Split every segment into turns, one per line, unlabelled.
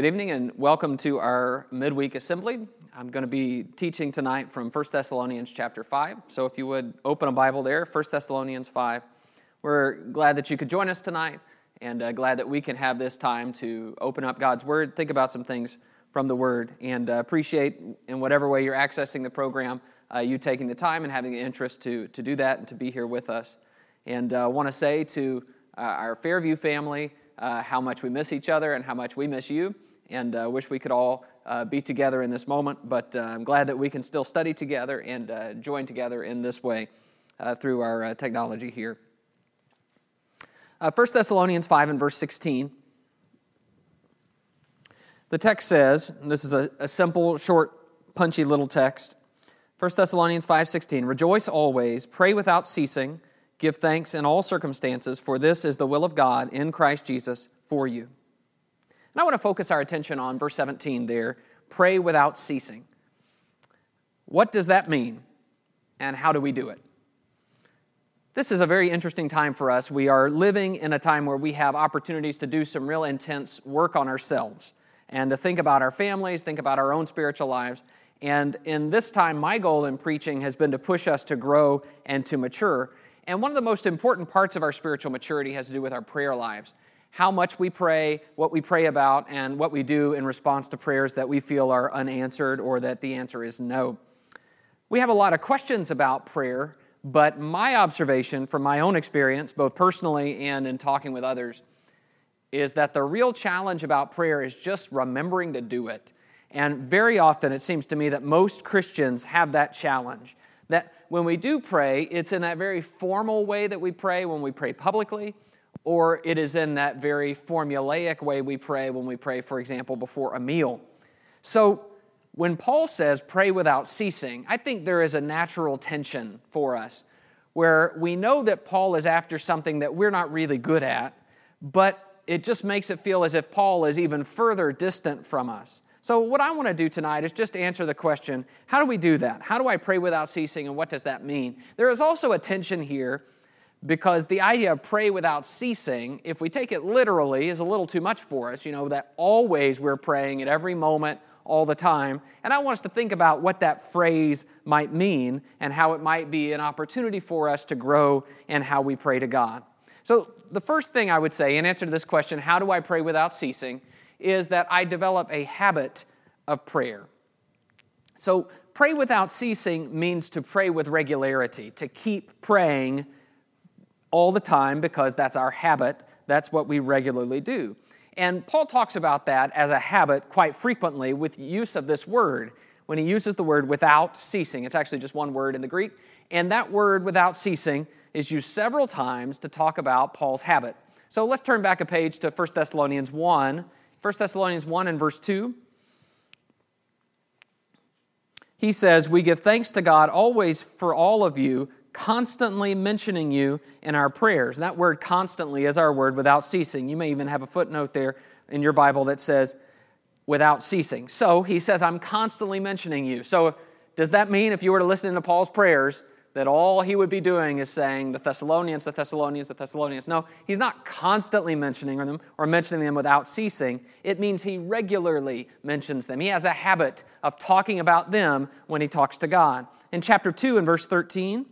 Good evening and welcome to our midweek assembly. I'm going to be teaching tonight from 1 Thessalonians chapter 5. So if you would open a Bible there, 1 Thessalonians 5. We're glad that you could join us tonight and uh, glad that we can have this time to open up God's Word, think about some things from the Word, and uh, appreciate in whatever way you're accessing the program, uh, you taking the time and having the interest to, to do that and to be here with us. And I uh, want to say to uh, our Fairview family uh, how much we miss each other and how much we miss you and uh, wish we could all uh, be together in this moment. But uh, I'm glad that we can still study together and uh, join together in this way uh, through our uh, technology here. Uh, 1 Thessalonians 5 and verse 16. The text says, this is a, a simple, short, punchy little text. 1 Thessalonians 5:16 Rejoice always, pray without ceasing, give thanks in all circumstances, for this is the will of God in Christ Jesus for you. And I want to focus our attention on verse 17 there pray without ceasing. What does that mean? And how do we do it? This is a very interesting time for us. We are living in a time where we have opportunities to do some real intense work on ourselves and to think about our families, think about our own spiritual lives. And in this time, my goal in preaching has been to push us to grow and to mature. And one of the most important parts of our spiritual maturity has to do with our prayer lives how much we pray, what we pray about, and what we do in response to prayers that we feel are unanswered or that the answer is no. We have a lot of questions about prayer, but my observation from my own experience, both personally and in talking with others, is that the real challenge about prayer is just remembering to do it. And very often it seems to me that most Christians have that challenge. That when we do pray, it's in that very formal way that we pray when we pray publicly or it is in that very formulaic way we pray when we pray, for example, before a meal. So, when Paul says pray without ceasing, I think there is a natural tension for us where we know that Paul is after something that we're not really good at, but it just makes it feel as if Paul is even further distant from us. So, what I want to do tonight is just answer the question how do we do that? How do I pray without ceasing, and what does that mean? There is also a tension here because the idea of pray without ceasing, if we take it literally, is a little too much for us. You know, that always we're praying at every moment, all the time. And I want us to think about what that phrase might mean and how it might be an opportunity for us to grow and how we pray to God. So, the first thing I would say in answer to this question, how do I pray without ceasing, is that I develop a habit of prayer. So, pray without ceasing means to pray with regularity, to keep praying all the time because that's our habit. That's what we regularly do. And Paul talks about that as a habit quite frequently with use of this word. When he uses the word without ceasing, it's actually just one word in the Greek. And that word without ceasing is used several times to talk about Paul's habit. So let's turn back a page to 1 Thessalonians 1. 1 Thessalonians 1 and verse 2. He says, We give thanks to God always for all of you constantly mentioning you in our prayers. And that word constantly is our word without ceasing. You may even have a footnote there in your Bible that says without ceasing. So he says, I'm constantly mentioning you. So does that mean if you were to listen to Paul's prayers, that all he would be doing is saying the Thessalonians, the Thessalonians, the Thessalonians. No, he's not constantly mentioning them or mentioning them without ceasing. It means he regularly mentions them. He has a habit of talking about them when he talks to God. In chapter 2 and verse 13,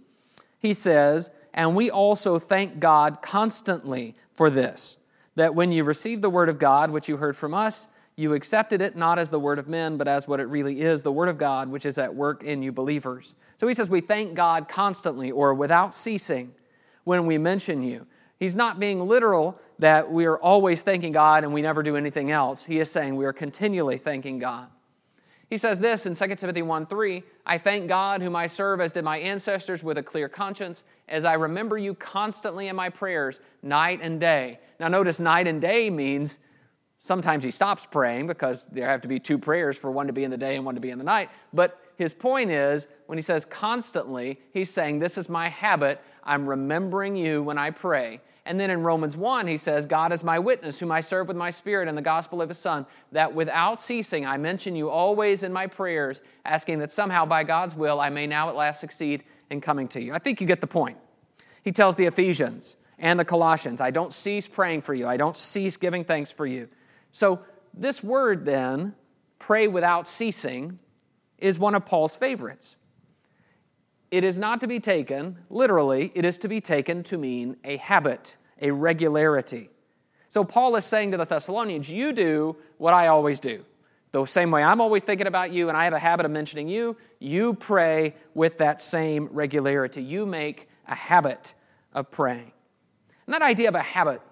he says, And we also thank God constantly for this, that when you received the word of God, which you heard from us, you accepted it not as the word of men, but as what it really is, the word of God, which is at work in you believers. So he says, We thank God constantly or without ceasing when we mention you. He's not being literal that we are always thanking God and we never do anything else. He is saying we are continually thanking God. He says this in 2 Timothy 1 3 I thank God, whom I serve as did my ancestors with a clear conscience, as I remember you constantly in my prayers, night and day. Now, notice night and day means sometimes he stops praying because there have to be two prayers for one to be in the day and one to be in the night. But his point is, when he says constantly, he's saying, This is my habit. I'm remembering you when I pray. And then in Romans 1, he says, God is my witness, whom I serve with my spirit in the gospel of his Son, that without ceasing I mention you always in my prayers, asking that somehow by God's will I may now at last succeed in coming to you. I think you get the point. He tells the Ephesians and the Colossians, I don't cease praying for you, I don't cease giving thanks for you. So this word then, pray without ceasing, is one of Paul's favorites. It is not to be taken, literally, it is to be taken to mean a habit, a regularity. So Paul is saying to the Thessalonians, You do what I always do. The same way I'm always thinking about you and I have a habit of mentioning you, you pray with that same regularity. You make a habit of praying. And that idea of a habit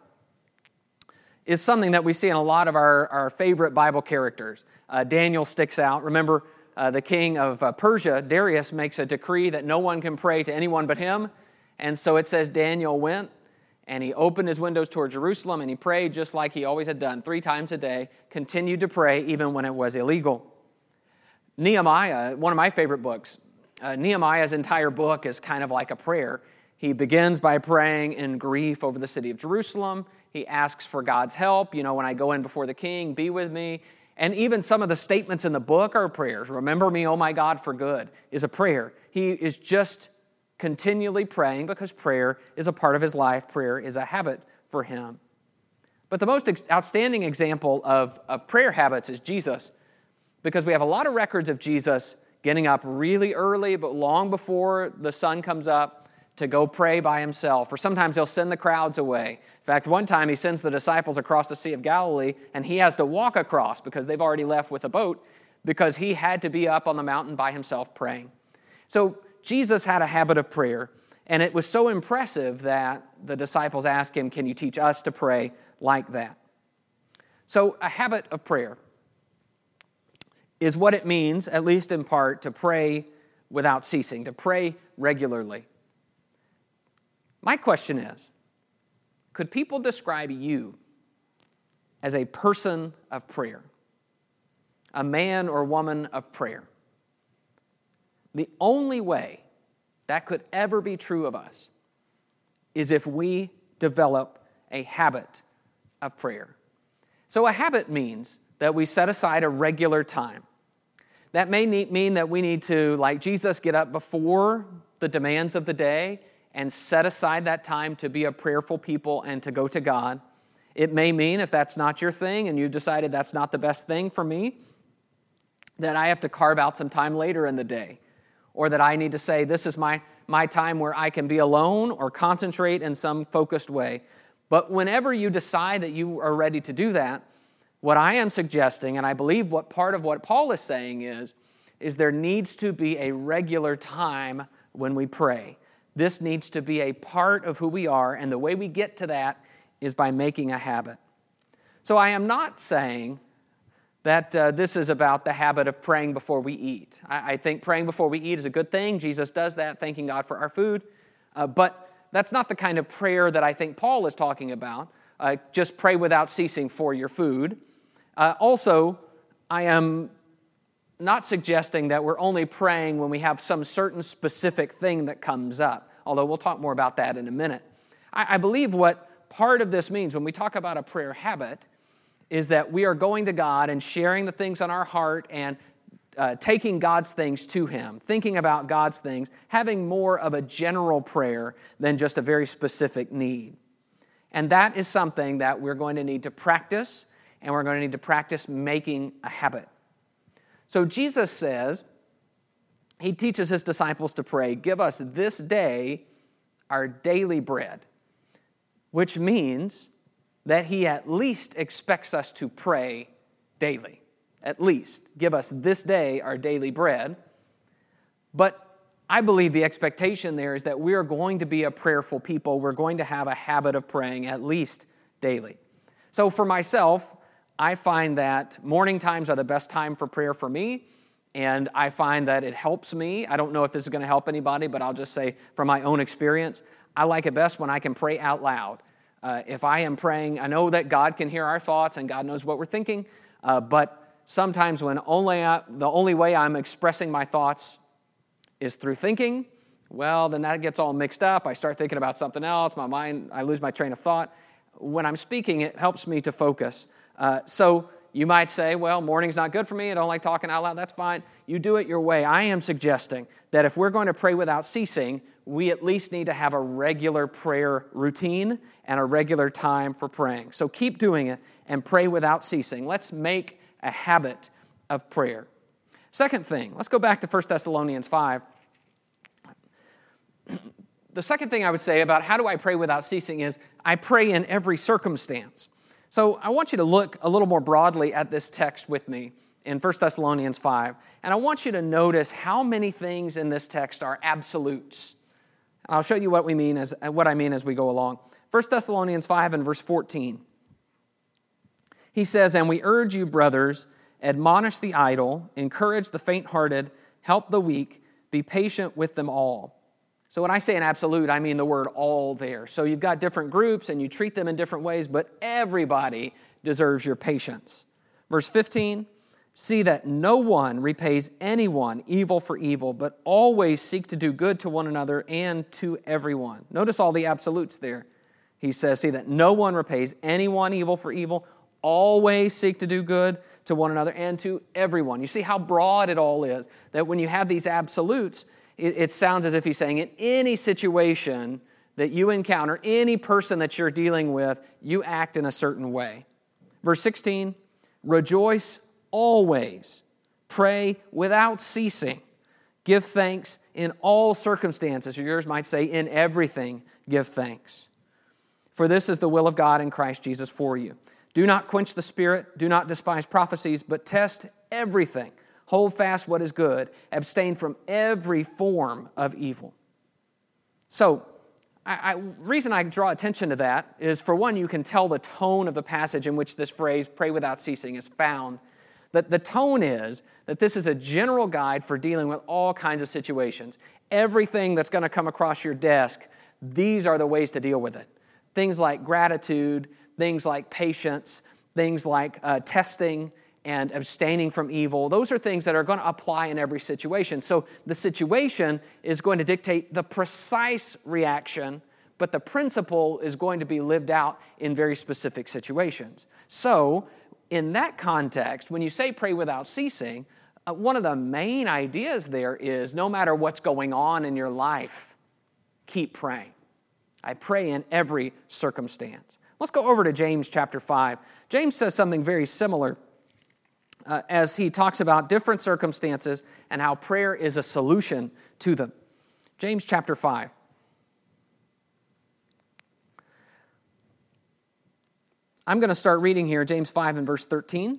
is something that we see in a lot of our, our favorite Bible characters. Uh, Daniel sticks out. Remember, uh, the king of uh, Persia, Darius, makes a decree that no one can pray to anyone but him. And so it says Daniel went and he opened his windows toward Jerusalem and he prayed just like he always had done, three times a day, continued to pray even when it was illegal. Nehemiah, one of my favorite books, uh, Nehemiah's entire book is kind of like a prayer. He begins by praying in grief over the city of Jerusalem. He asks for God's help. You know, when I go in before the king, be with me. And even some of the statements in the book are prayers. Remember me, oh my God, for good is a prayer. He is just continually praying because prayer is a part of his life, prayer is a habit for him. But the most outstanding example of, of prayer habits is Jesus, because we have a lot of records of Jesus getting up really early, but long before the sun comes up to go pray by himself. Or sometimes he'll send the crowds away. In fact, one time he sends the disciples across the Sea of Galilee, and he has to walk across because they've already left with a boat because he had to be up on the mountain by himself praying. So Jesus had a habit of prayer, and it was so impressive that the disciples asked him, Can you teach us to pray like that? So, a habit of prayer is what it means, at least in part, to pray without ceasing, to pray regularly. My question is could people describe you as a person of prayer, a man or woman of prayer? The only way that could ever be true of us is if we develop a habit of prayer. So, a habit means that we set aside a regular time. That may mean that we need to, like Jesus, get up before the demands of the day and set aside that time to be a prayerful people and to go to God. It may mean, if that's not your thing and you've decided that's not the best thing for me, that I have to carve out some time later in the day or that I need to say, this is my, my time where I can be alone or concentrate in some focused way. But whenever you decide that you are ready to do that, what I am suggesting, and I believe what part of what Paul is saying is, is there needs to be a regular time when we pray. This needs to be a part of who we are, and the way we get to that is by making a habit. So I am not saying that uh, this is about the habit of praying before we eat. I, I, think praying before we eat is a good thing. Jesus does that, thanking God for our food. Uh, but that's not the kind of prayer that I think Paul is talking about. Uh, just pray without ceasing for your food. Uh, also, I am not suggesting that we're only praying when we have some certain specific thing that comes up, although we'll talk more about that in a minute. I, I believe what part of this means when we talk about a prayer habit is that we are going to God and sharing the things on our heart and uh, taking God's things to Him, thinking about God's things, having more of a general prayer than just a very specific need. And that is something that we're going to need to practice, and we're going to need to practice making a habit. So Jesus says, He teaches His disciples to pray, Give us this day our daily bread, which means that he at least expects us to pray daily. At least. Give us this day our daily bread. But I believe the expectation there is that we are going to be a prayerful people. We're going to have a habit of praying at least daily. So for myself, I find that morning times are the best time for prayer for me. And I find that it helps me. I don't know if this is going to help anybody, but I'll just say from my own experience, I like it best when I can pray out loud. Uh, if I am praying, I know that God can hear our thoughts and God knows what we're thinking, uh, but sometimes when only I, the only way I'm expressing my thoughts is through thinking, well, then that gets all mixed up. I start thinking about something else. My mind, I lose my train of thought. When I'm speaking, it helps me to focus. Uh, so you might say, well, morning's not good for me. I don't like talking out loud. That's fine. You do it your way. I am suggesting that if we're going to pray without ceasing, we at least need to have a regular prayer routine and a regular time for praying. So keep doing it and pray without ceasing. Let's make a habit of prayer. Second thing, let's go back to 1 Thessalonians 5. The second thing I would say about how do I pray without ceasing is I pray in every circumstance. So I want you to look a little more broadly at this text with me in 1 Thessalonians 5. And I want you to notice how many things in this text are absolutes. I'll show you what we mean as uh, what I mean as we go along. 1 Thessalonians 5 and verse 14. He says, And we urge you, brothers, admonish the idle, encourage the faint hearted, help the weak, be patient with them all. So when I say an absolute, I mean the word all there. So you've got different groups and you treat them in different ways, but everybody deserves your patience. Verse 15 See that no one repays anyone evil for evil, but always seek to do good to one another and to everyone. Notice all the absolutes there. He says, See that no one repays anyone evil for evil, always seek to do good to one another and to everyone. You see how broad it all is. That when you have these absolutes, it, it, sounds as if he's saying, in any situation that you encounter, any person that you're dealing with, you act in a certain way. Verse 16, rejoice always, pray without ceasing, give thanks in all circumstances, or yours might say, in everything, give thanks. For this is the will of God in Christ Jesus for you. Do not quench the spirit, do not despise prophecies, but test everything. Hold fast what is good, abstain from every form of evil. So, I, reason I draw attention to that is for one, you can tell the tone of the passage in which this phrase, pray without ceasing, is found. The tone is that this is a general guide for dealing with all kinds of situations. Everything that's going to come across your desk, these are the ways to deal with it. Things like gratitude, things like patience, things like uh, testing and abstaining from evil. Those are things that are going to apply in every situation. So the situation is going to dictate the precise reaction, but the principle is going to be lived out in very specific situations. So, in that context, when you say pray without ceasing, uh, one of the main ideas there is no matter what's going on in your life, keep praying. I pray in every circumstance. Let's go over to James chapter 5. James says something very similar uh, as he talks about different circumstances and how prayer is a solution to them. James chapter 5. I'm going to start reading here James 5 and verse 13.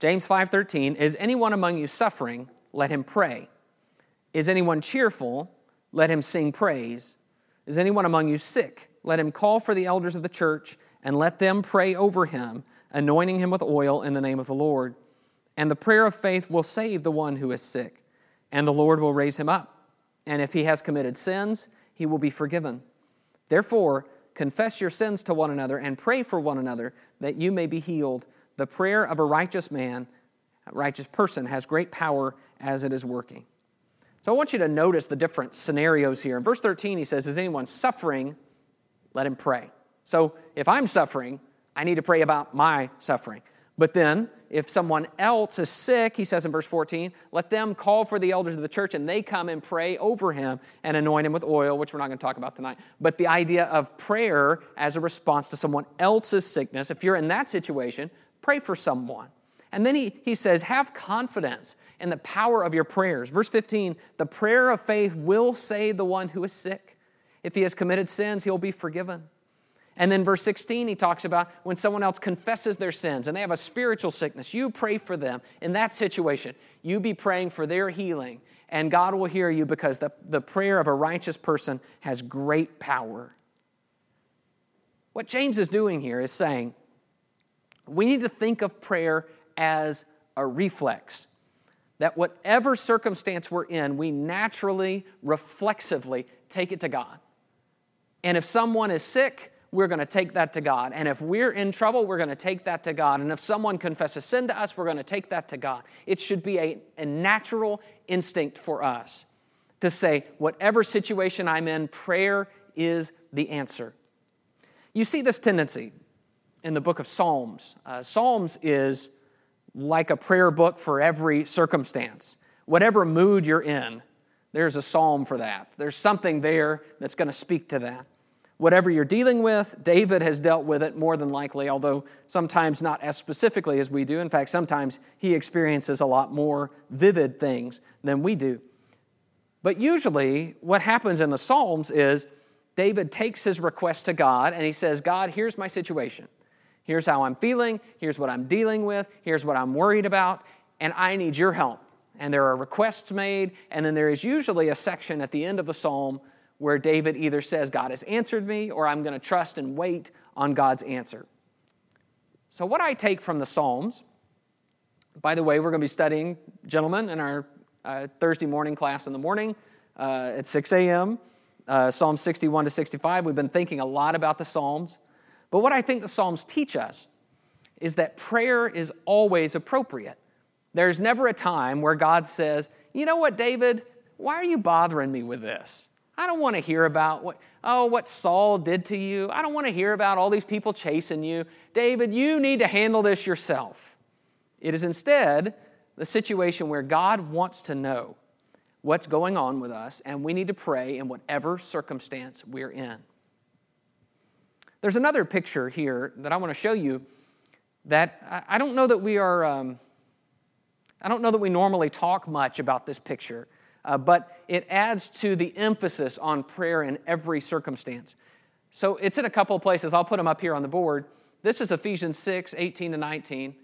James 5:13 Is anyone among you suffering let him pray Is anyone cheerful let him sing praise is anyone among you sick? Let him call for the elders of the church and let them pray over him, anointing him with oil in the name of the Lord. And the prayer of faith will save the one who is sick, and the Lord will raise him up. And if he has committed sins, he will be forgiven. Therefore, confess your sins to one another and pray for one another that you may be healed. The prayer of a righteous man, a righteous person, has great power as it is working. So I want you to notice the different scenarios here. In verse 13, he says, Is anyone suffering? Let him pray. So if I'm suffering, I need to pray about my suffering. But then, if someone else is sick, he says in verse 14, let them call for the elders of the church and they come and pray over him and anoint him with oil, which we're not going to talk about tonight. But the idea of prayer as a response to someone else's sickness, if you're in that situation, pray for someone. And then he, he says, have confidence in the power of your prayers. Verse 15 the prayer of faith will save the one who is sick. If he has committed sins, he'll be forgiven. And then verse 16, he talks about when someone else confesses their sins and they have a spiritual sickness, you pray for them. In that situation, you be praying for their healing, and God will hear you because the, the prayer of a righteous person has great power. What James is doing here is saying we need to think of prayer as a reflex that whatever circumstance we're in, we naturally, reflexively take it to God. And if someone is sick, we're going to take that to God. And if we're in trouble, we're going to take that to God. And if someone confesses sin to us, we're going to take that to God. It should be a, a natural instinct for us to say, whatever situation I'm in, prayer is the answer. You see this tendency in the book of Psalms. Uh, Psalms is like a prayer book for every circumstance. Whatever mood you're in, there's a psalm for that. There's something there that's going to speak to that. Whatever you're dealing with, David has dealt with it more than likely, although sometimes not as specifically as we do. In fact, sometimes he experiences a lot more vivid things than we do. But usually, what happens in the Psalms is David takes his request to God and he says, God, here's my situation. Here's how I'm feeling. Here's what I'm dealing with. Here's what I'm worried about. And I need your help. And there are requests made. And then there is usually a section at the end of the psalm where David either says, God has answered me, or I'm going to trust and wait on God's answer. So, what I take from the Psalms, by the way, we're going to be studying, gentlemen, in our uh, Thursday morning class in the morning uh, at 6 a.m., uh, Psalm 61 to 65. We've been thinking a lot about the Psalms. But what I think the Psalms teach us is that prayer is always appropriate. There's never a time where God says, You know what, David? Why are you bothering me with this? I don't want to hear about what, oh, what Saul did to you. I don't want to hear about all these people chasing you. David, you need to handle this yourself. It is instead the situation where God wants to know what's going on with us, and we need to pray in whatever circumstance we're in. There's another picture here that I want to show you that I don't know that we are, um, I don't know that we normally talk much about this picture uh, but it adds to the emphasis on prayer in every circumstance. So it's in a couple of places. I'll put them up here on the board. This is Ephesians 6 18 to 19.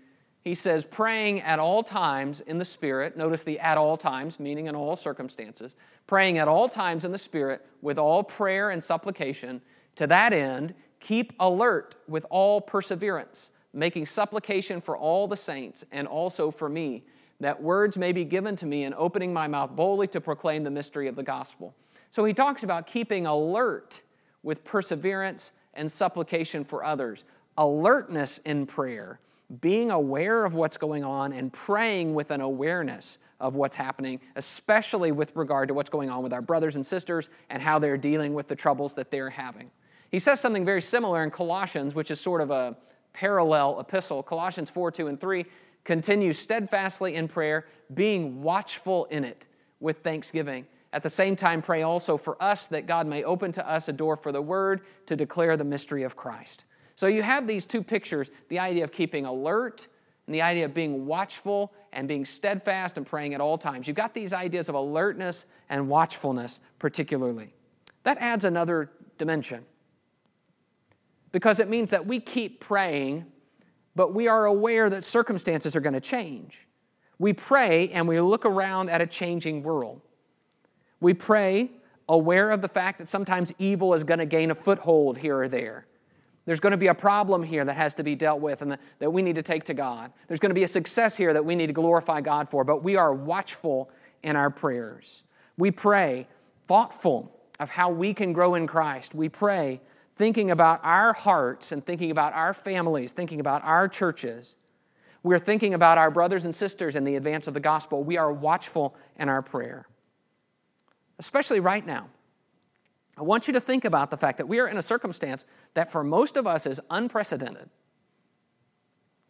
He says, praying at all times in the Spirit. Notice the at all times, meaning in all circumstances. Praying at all times in the Spirit with all prayer and supplication. To that end, keep alert with all perseverance, making supplication for all the saints and also for me that words may be given to me in opening my mouth boldly to proclaim the mystery of the gospel. So he talks about keeping alert with perseverance and supplication for others, alertness in prayer, being aware of what's going on, and praying with an awareness of what's happening, especially with regard to what's going on with our brothers and sisters and how they're dealing with the troubles that they're having. He says something very similar in Colossians, which is sort of a parallel epistle. Colossians 4 2 and 3 Continue steadfastly in prayer, being watchful in it with thanksgiving. At the same time, pray also for us that God may open to us a door for the word to declare the mystery of Christ. So you have these two pictures the idea of keeping alert and the idea of being watchful and being steadfast and praying at all times. You've got these ideas of alertness and watchfulness, particularly. That adds another dimension because it means that we keep praying but we are aware that circumstances are going to change. We pray and we look around at a changing world. We pray aware of the fact that sometimes evil is going to gain a foothold here or there. There's going to be a problem here that has to be dealt with and that we need to take to God. There's going to be a success here that we need to glorify God for, but we are watchful in our prayers. We pray thoughtful of how we can grow in Christ. We pray thinking about our hearts and thinking about our families, thinking about our churches. We're thinking about our brothers and sisters in the advance of the gospel. We are watchful in our prayer, especially right now. I want you to think about the fact that we are in a circumstance that for most of us is unprecedented.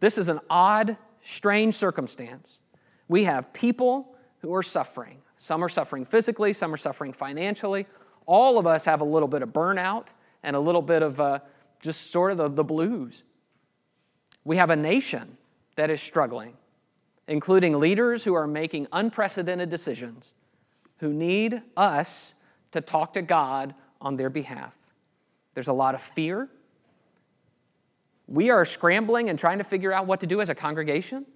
This is an odd, strange circumstance. We have people who are suffering. Some are suffering physically, some are suffering financially. All of us have a little bit of burnout and a little bit of uh, just sort of the, the blues. We have a nation that is struggling, including leaders who are making unprecedented decisions, who need us to talk to God on their behalf. There's a lot of fear. We are scrambling and trying to figure out what to do as a congregation.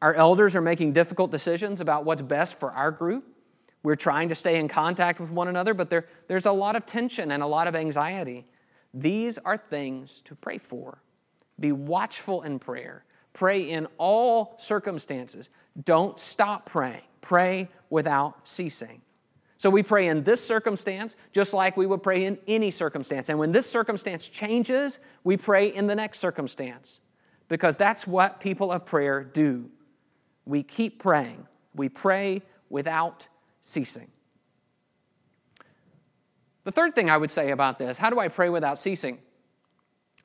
Our elders are making difficult decisions about what's best for our group. We're trying to stay in contact with one another, but there, there's a lot of tension and a lot of anxiety. These are things to pray for. Be watchful in prayer. Pray in all circumstances. Don't stop praying. Pray without ceasing. So we pray in this circumstance just like we would pray in any circumstance. And when this circumstance changes, we pray in the next circumstance because that's what people of prayer do. We keep praying. We pray without ceasing. The third thing I would say about this how do I pray without ceasing?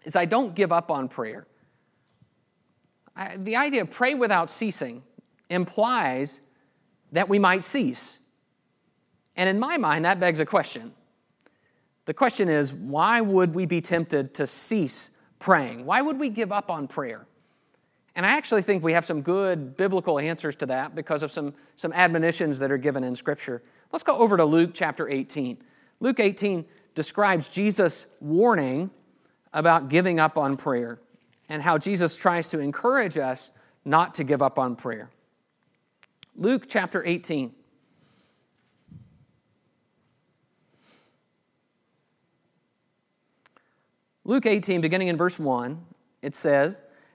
Is I don't give up on prayer. I, the idea of pray without ceasing implies that we might cease. And in my mind, that begs a question The question is, why would we be tempted to cease praying? Why would we give up on prayer? And I actually think we have some good biblical answers to that because of some, some admonitions that are given in Scripture. Let's go over to Luke chapter 18. Luke 18 describes Jesus' warning about giving up on prayer and how Jesus tries to encourage us not to give up on prayer. Luke chapter 18. Luke 18, beginning in verse 1, it says,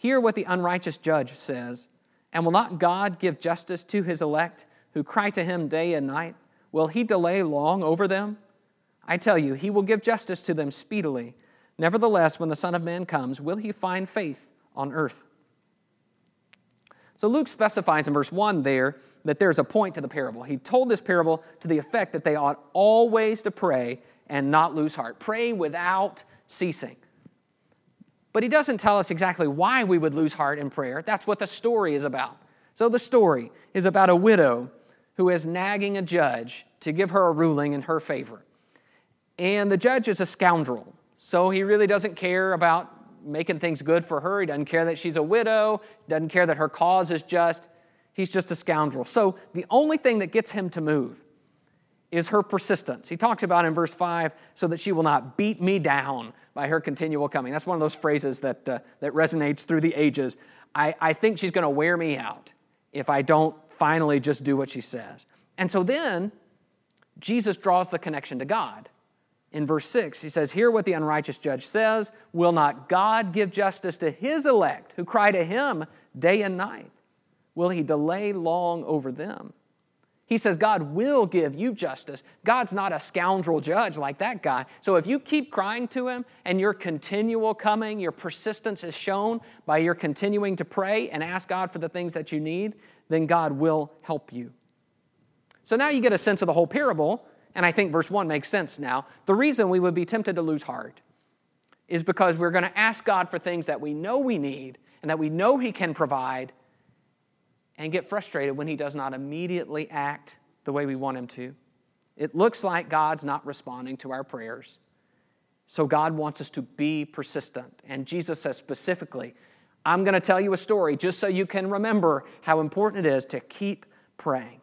Hear what the unrighteous judge says. And will not God give justice to his elect who cry to him day and night? Will he delay long over them? I tell you, he will give justice to them speedily. Nevertheless, when the Son of Man comes, will he find faith on earth? So Luke specifies in verse 1 there that there's a point to the parable. He told this parable to the effect that they ought always to pray and not lose heart. Pray without ceasing. But he doesn't tell us exactly why we would lose heart in prayer. That's what the story is about. So the story is about a widow who is nagging a judge to give her a ruling in her favor. And the judge is a scoundrel, so he really doesn't care about making things good for her. He doesn't care that she's a widow, doesn't care that her cause is just. He's just a scoundrel. So the only thing that gets him to move is her persistence. He talks about in verse 5 so that she will not beat me down by her continual coming. That's one of those phrases that, uh, that resonates through the ages. I, I think she's going to wear me out if I don't finally just do what she says. And so then Jesus draws the connection to God. In verse 6, he says, Hear what the unrighteous judge says. Will not God give justice to his elect who cry to him day and night? Will he delay long over them? He says God will give you justice. God's not a scoundrel judge like that guy. So if you keep crying to him and your continual coming, your persistence is shown by your continuing to pray and ask God for the things that you need, then God will help you. So now you get a sense of the whole parable, and I think verse 1 makes sense now. The reason we would be tempted to lose heart is because we're going to ask God for things that we know we need and that we know He can provide, and get frustrated when he does not immediately act the way we want him to. It looks like God's not responding to our prayers. So God wants us to be persistent. And Jesus says specifically, I'm going to tell you a story just so you can remember how important it is to keep praying.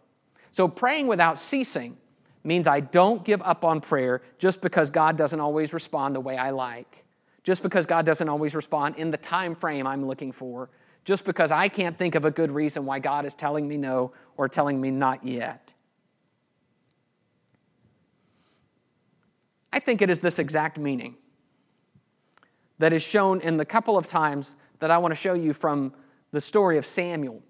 So praying without ceasing means I don't give up on prayer just because God doesn't always respond the way I like. Just because God doesn't always respond in the time frame I'm looking for just because I can't think of a good reason why God is telling me no or telling me not yet. I think it is this exact meaning that is shown in the couple of times that I want to show you from the story of Samuel.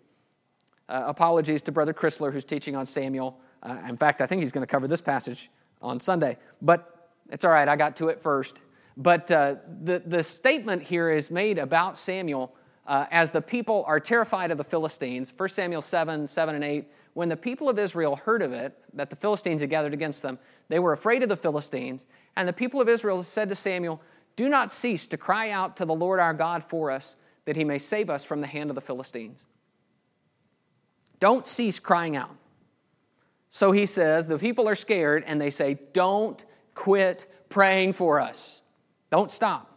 Uh, apologies to Brother Chrysler, who's teaching on Samuel. Uh, in fact, I think he's going to cover this passage on Sunday, but it's all right, I got to it first. But uh, the, the statement here is made about Samuel uh, as the people are terrified of the Philistines. 1 Samuel 7 7 and 8. When the people of Israel heard of it, that the Philistines had gathered against them, they were afraid of the Philistines. And the people of Israel said to Samuel, Do not cease to cry out to the Lord our God for us, that he may save us from the hand of the Philistines. Don't cease crying out. So he says, the people are scared and they say, Don't quit praying for us. Don't stop.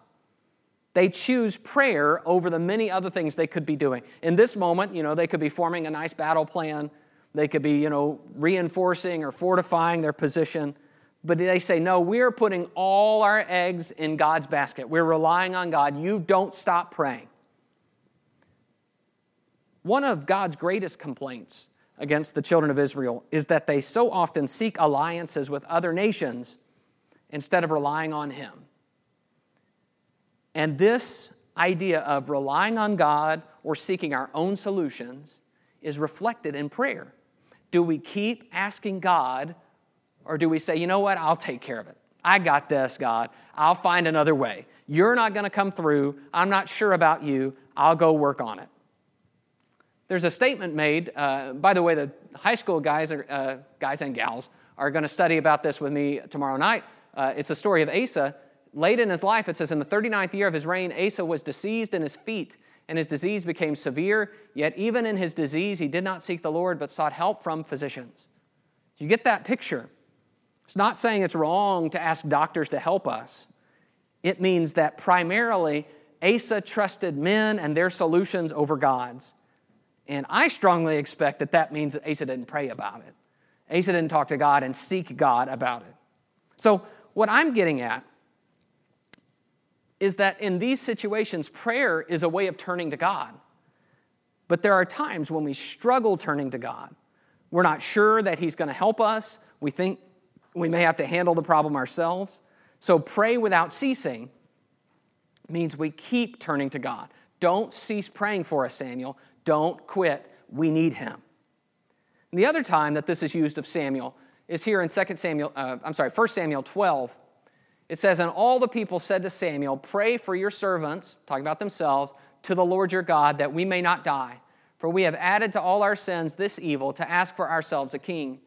They choose prayer over the many other things they could be doing. In this moment, you know, they could be forming a nice battle plan. They could be, you know, reinforcing or fortifying their position. But they say, no, we're putting all our eggs in God's basket. We're relying on God. You don't stop praying. One of God's greatest complaints against the children of Israel is that they so often seek alliances with other nations instead of relying on Him. And this idea of relying on God or seeking our own solutions is reflected in prayer. Do we keep asking God, or do we say, you know what, I'll take care of it? I got this, God. I'll find another way. You're not going to come through. I'm not sure about you. I'll go work on it. There's a statement made, uh, by the way, the high school guys, are, uh, guys and gals are going to study about this with me tomorrow night. Uh, it's a story of Asa. Late in his life, it says, in the 39th year of his reign, Asa was diseased in his feet, and his disease became severe. Yet, even in his disease, he did not seek the Lord, but sought help from physicians. You get that picture. It's not saying it's wrong to ask doctors to help us. It means that primarily Asa trusted men and their solutions over God's. And I strongly expect that that means that Asa didn't pray about it. Asa didn't talk to God and seek God about it. So, what I'm getting at is that in these situations, prayer is a way of turning to God. But there are times when we struggle turning to God. We're not sure that He's going to help us. We think we may have to handle the problem ourselves. So, pray without ceasing means we keep turning to God. Don't cease praying for us, Samuel. Don't quit. We need him. And the other time that this is used of Samuel is here in 2 Samuel, uh, I'm sorry, 1 Samuel 12. It says, And all the people said to Samuel, Pray for your servants, talking about themselves, to the Lord your God, that we may not die. For we have added to all our sins this evil to ask for ourselves a king.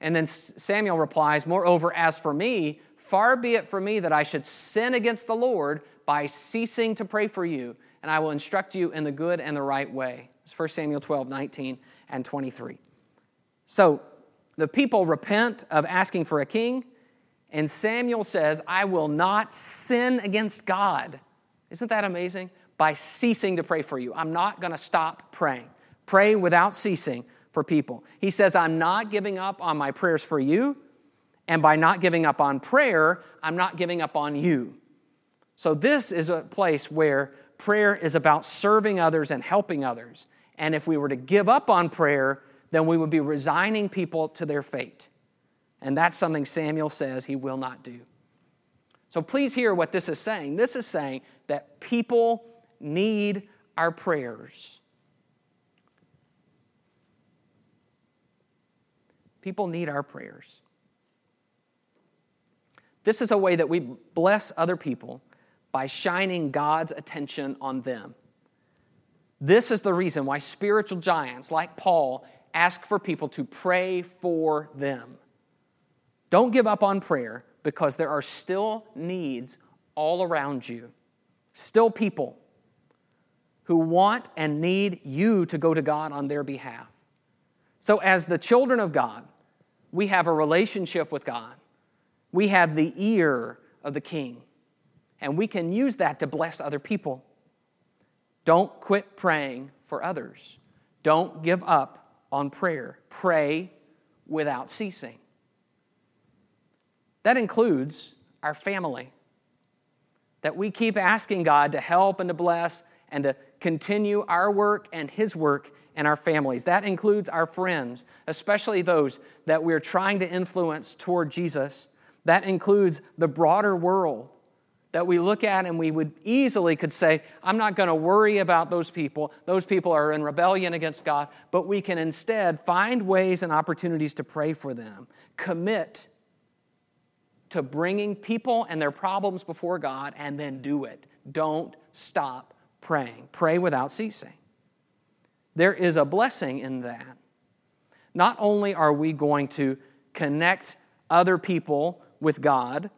And then Samuel replies, Moreover, as for me, far be it from me that I should sin against the Lord by ceasing to pray for you and I will instruct you in the good and the right way. It's 1 Samuel 12, 19 and 23. So the people repent of asking for a king, and Samuel says, I will not sin against God. Isn't that amazing? By ceasing to pray for you. I'm not going to stop praying. Pray without ceasing for people. He says, I'm not giving up on my prayers for you, and by not giving up on prayer, I'm not giving up on you. So, this is a place where prayer is about serving others and helping others. And if we were to give up on prayer, then we would be resigning people to their fate. And that's something Samuel says he will not do. So please hear what this is saying. This is saying that people need our prayers. People need our prayers. This is a way that we bless other people by shining God's attention on them. This is the reason why spiritual giants like Paul ask for people to pray for them. Don't give up on prayer because there are still needs all around you, still people who want and need you to go to God on their behalf. So, as the children of God, we have a relationship with God, we have the ear of the King and we can use that to bless other people. Don't quit praying for others. Don't give up on prayer. Pray without ceasing. That includes our family. That we keep asking God to help and to bless and to continue our work and His work in our families. That includes our friends, especially those that we're trying to influence toward Jesus. That includes the broader world that we look at and we would easily could say, I'm not going to worry about those people. Those people are in rebellion against God. But we can instead find ways and opportunities to pray for them. Commit to bringing people and their problems before God and then do it. Don't stop praying. Pray without ceasing. There is a blessing in that. Not only are we going to connect other people with God,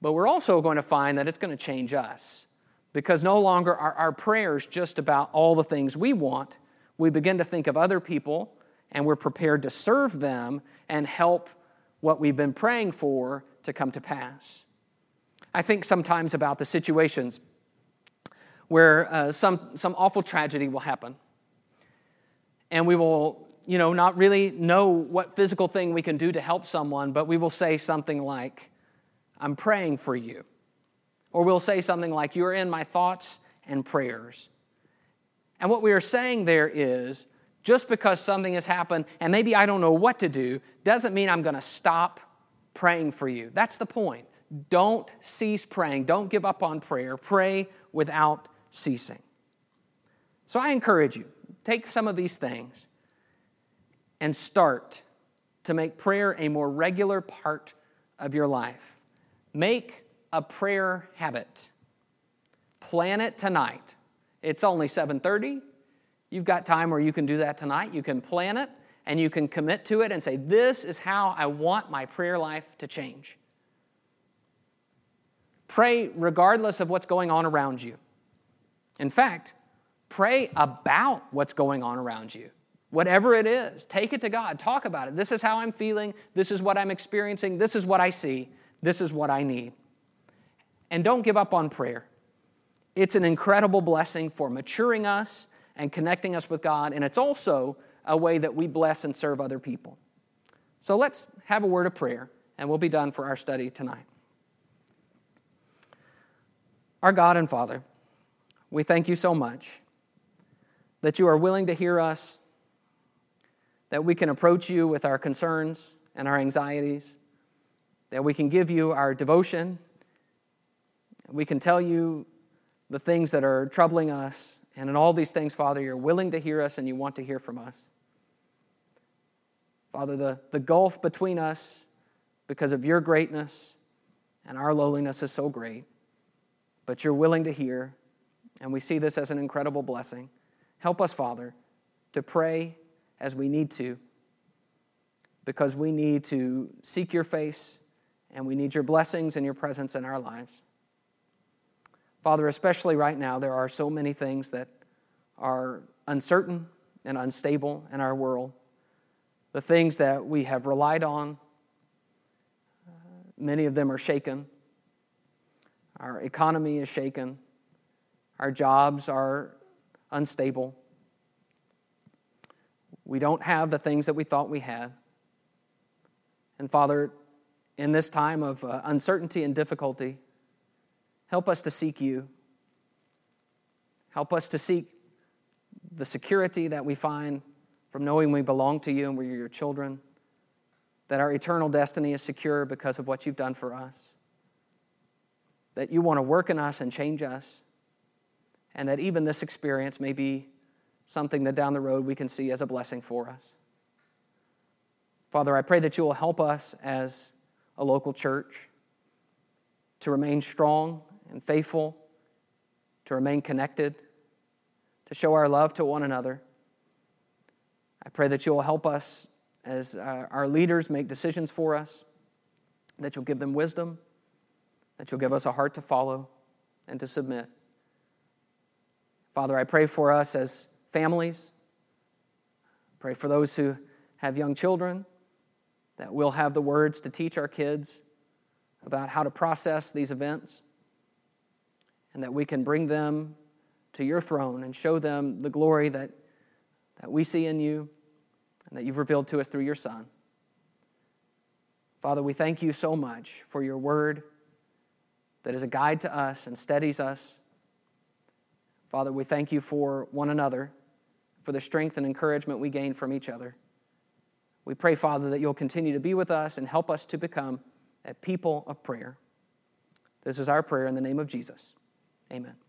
but we're also going to find that it's going to change us because no longer are our prayers just about all the things we want. We begin to think of other people and we're prepared to serve them and help what we've been praying for to come to pass. I think sometimes about the situations where uh, some, some awful tragedy will happen and we will you know not really know what physical thing we can do to help someone but we will say something like I'm praying for you. Or we'll say something like, You're in my thoughts and prayers. And what we are saying there is, just because something has happened and maybe I don't know what to do, doesn't mean I'm going to stop praying for you. That's the point. Don't cease praying. Don't give up on prayer. Pray without ceasing. So I encourage you, take some of these things and start to make prayer a more regular part of your life. Make a prayer habit. Plan it tonight. It's only 7:30. You've got time where you can do that tonight. You can plan it and you can commit to it and say, This is how I want my prayer life to change. Pray regardless of what's going on around you. In fact, pray about what's going on around you. Whatever it is, take it to God. Talk about it. This is how I'm feeling. This is what I'm experiencing. This is what I see. This is what I need. And don't give up on prayer. It's an incredible blessing for maturing us and connecting us with God, and it's also a way that we bless and serve other people. So let's have a word of prayer, and we'll be done for our study tonight. Our God and Father, we thank you so much that you are willing to hear us, that we can approach you with our concerns and our anxieties, that we can give you our devotion, we can tell you the things that are troubling us. And in all these things, Father, you're willing to hear us and you want to hear from us. Father, the, the gulf between us, because of your greatness and our lowliness, is so great. But you're willing to hear, and we see this as an incredible blessing. Help us, Father, to pray as we need to, because we need to seek your face and we need your blessings and your presence in our lives. Father, especially right now, there are so many things that are uncertain and unstable in our world the things that we have relied on, many of them are shaken. Our economy is shaken. Our jobs are unstable. We don't have the things that we thought we had. And Father, in this time of uh, uncertainty and difficulty, help us to seek you. Help us to seek the security that we find from knowing we belong to you and we're your children, that our eternal destiny is secure because of what you've done for us, that you want to work in us and change us, and that even this experience may be something that down the road we can see as a blessing for us. Father, I pray that you will help us as a local church to remain strong and faithful, to remain connected, to show our love to one another I pray that you'll help us as uh, our leaders make decisions for us, that you'll give them wisdom, that you'll give us a heart to follow and to submit. Father, I pray for us as families. Pray for those who have young children, that we'll have the words to teach our kids about how to process these events, and that we can bring them to your throne and show them the glory that that we see in you and that you've revealed to us through your Son. Father, we thank you so much for your word that is a guide to us and steadies us. Father, we thank you for one another, for the strength and encouragement we gain from each other. We pray, Father, that you'll continue to be with us and help us to become a people of prayer. This is our prayer in the name of Jesus. Amen.